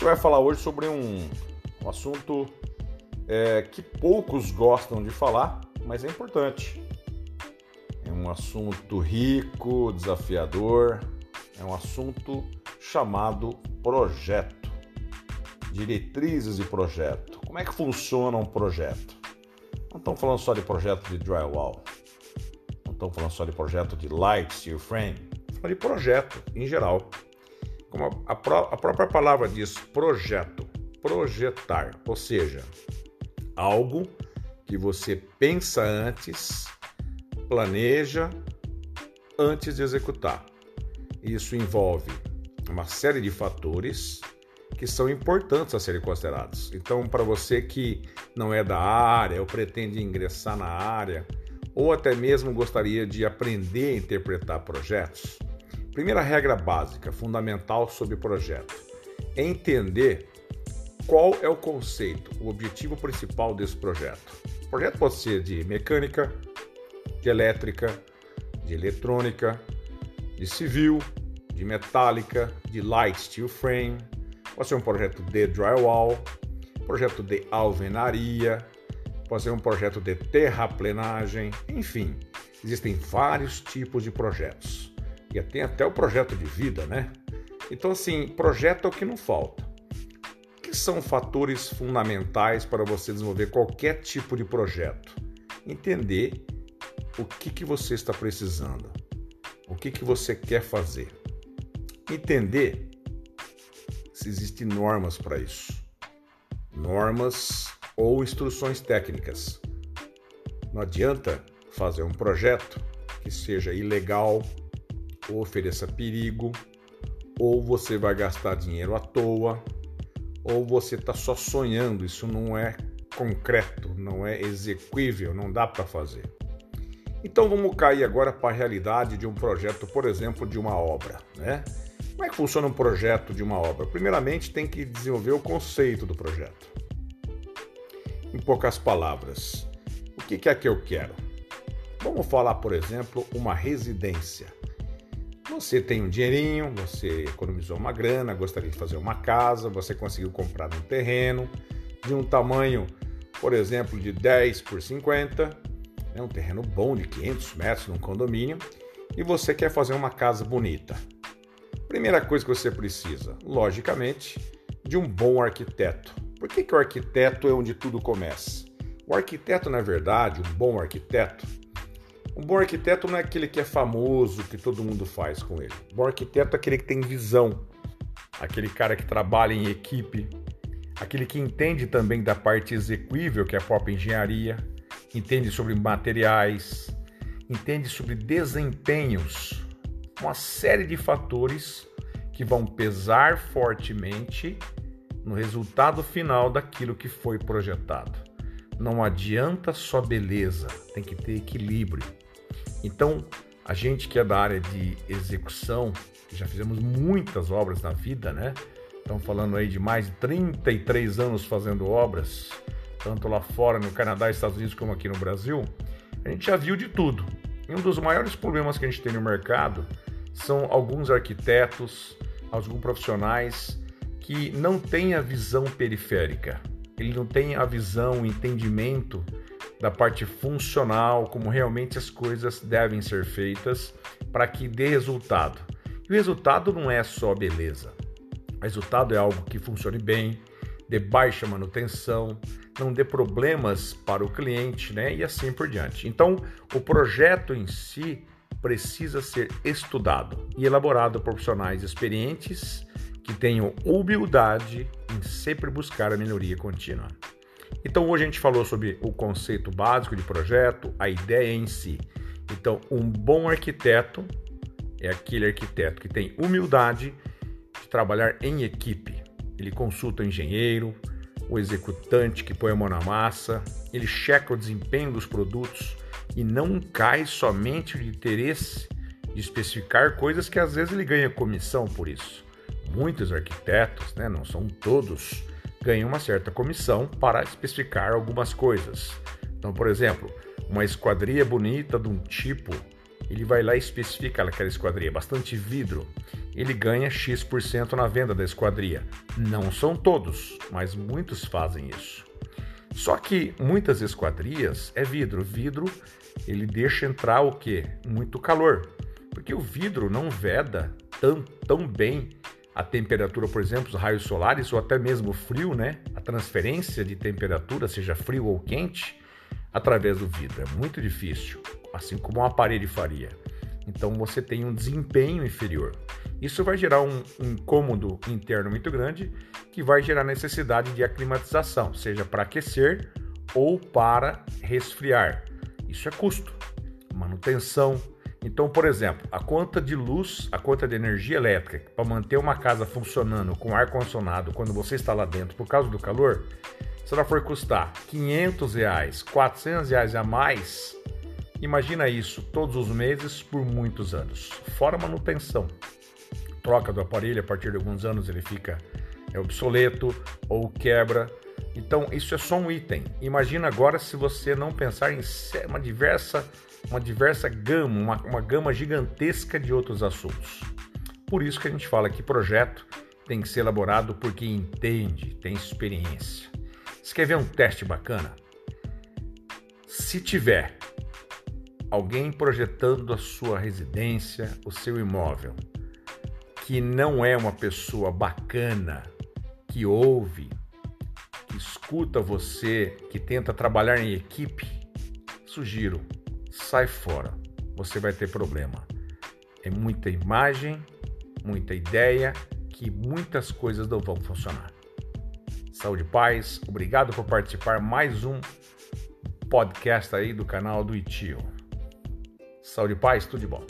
gente vai falar hoje sobre um, um assunto é, que poucos gostam de falar, mas é importante. É um assunto rico, desafiador, é um assunto chamado projeto. Diretrizes de projeto. Como é que funciona um projeto? Não estamos falando só de projeto de drywall. Não estamos falando só de projeto de light steel frame. Estamos falando de projeto em geral. Como a, a, a própria palavra diz, projeto, projetar, ou seja, algo que você pensa antes, planeja antes de executar. Isso envolve uma série de fatores que são importantes a serem considerados. Então, para você que não é da área ou pretende ingressar na área, ou até mesmo gostaria de aprender a interpretar projetos, primeira regra básica, fundamental sobre projeto, é entender qual é o conceito, o objetivo principal desse projeto. O projeto pode ser de mecânica, de elétrica, de eletrônica, de civil, de metálica, de light steel frame, pode ser um projeto de drywall, projeto de alvenaria, pode ser um projeto de terraplenagem, enfim, existem vários tipos de projetos. E tem até o projeto de vida, né? Então, assim, projeto é o que não falta. O que são fatores fundamentais para você desenvolver qualquer tipo de projeto? Entender o que, que você está precisando, o que, que você quer fazer. Entender se existem normas para isso. Normas ou instruções técnicas. Não adianta fazer um projeto que seja ilegal ou ofereça perigo, ou você vai gastar dinheiro à toa, ou você está só sonhando, isso não é concreto, não é execuível, não dá para fazer. Então vamos cair agora para a realidade de um projeto, por exemplo, de uma obra. Né? Como é que funciona um projeto de uma obra? Primeiramente, tem que desenvolver o conceito do projeto. Em poucas palavras, o que é que eu quero? Vamos falar, por exemplo, uma residência. Você tem um dinheirinho, você economizou uma grana, gostaria de fazer uma casa, você conseguiu comprar um terreno de um tamanho, por exemplo, de 10 por 50 é um terreno bom de 500 metros num condomínio e você quer fazer uma casa bonita. Primeira coisa que você precisa, logicamente, de um bom arquiteto. Por que, que o arquiteto é onde tudo começa? O arquiteto, na verdade, um bom arquiteto, um bom arquiteto não é aquele que é famoso, que todo mundo faz com ele. Um bom arquiteto é aquele que tem visão, aquele cara que trabalha em equipe, aquele que entende também da parte execuível, que é a própria engenharia, entende sobre materiais, entende sobre desempenhos, uma série de fatores que vão pesar fortemente no resultado final daquilo que foi projetado. Não adianta só beleza, tem que ter equilíbrio. Então, a gente que é da área de execução, já fizemos muitas obras na vida, né? Estamos falando aí de mais de 33 anos fazendo obras tanto lá fora, no Canadá, Estados Unidos, como aqui no Brasil, a gente já viu de tudo. E um dos maiores problemas que a gente tem no mercado são alguns arquitetos, alguns profissionais que não têm a visão periférica. Ele não tem a visão, o entendimento da parte funcional, como realmente as coisas devem ser feitas para que dê resultado. E o resultado não é só beleza. O resultado é algo que funcione bem, de baixa manutenção, não dê problemas para o cliente, né? E assim por diante. Então, o projeto em si precisa ser estudado e elaborado por profissionais experientes que tenham humildade em sempre buscar a melhoria contínua. Então, hoje a gente falou sobre o conceito básico de projeto, a ideia em si. Então, um bom arquiteto é aquele arquiteto que tem humildade de trabalhar em equipe, ele consulta o engenheiro, o executante que põe a mão na massa, ele checa o desempenho dos produtos e não cai somente de interesse de especificar coisas que às vezes ele ganha comissão por isso. Muitos arquitetos, né, não são todos, ganham uma certa comissão para especificar algumas coisas. Então, por exemplo, uma esquadria bonita de um tipo ele vai lá e especifica aquela esquadria, bastante vidro, ele ganha X% na venda da esquadria. Não são todos, mas muitos fazem isso. Só que muitas esquadrias é vidro. Vidro ele deixa entrar o que? Muito calor. Porque o vidro não veda tão, tão bem a temperatura, por exemplo, os raios solares ou até mesmo o frio, né? A transferência de temperatura, seja frio ou quente, através do vidro. É muito difícil, assim como uma parede faria. Então você tem um desempenho inferior. Isso vai gerar um, um incômodo interno muito grande, que vai gerar necessidade de aclimatização, seja para aquecer ou para resfriar. Isso é custo, manutenção. Então, por exemplo, a conta de luz, a conta de energia elétrica para manter uma casa funcionando com ar condicionado quando você está lá dentro por causa do calor, se ela for custar 500 reais, 400 reais a mais, imagina isso todos os meses por muitos anos, fora manutenção. Troca do aparelho, a partir de alguns anos ele fica é obsoleto ou quebra. Então, isso é só um item. Imagina agora se você não pensar em uma diversa, uma diversa gama, uma, uma gama gigantesca de outros assuntos. Por isso que a gente fala que projeto tem que ser elaborado por quem entende, tem experiência. Você quer ver um teste bacana? Se tiver alguém projetando a sua residência, o seu imóvel, que não é uma pessoa bacana, que ouve, escuta você, que tenta trabalhar em equipe, sugiro, sai fora. Você vai ter problema. É muita imagem, muita ideia, que muitas coisas não vão funcionar. Saúde e paz, obrigado por participar mais um podcast aí do canal do Itio. Saúde e paz, tudo de bom.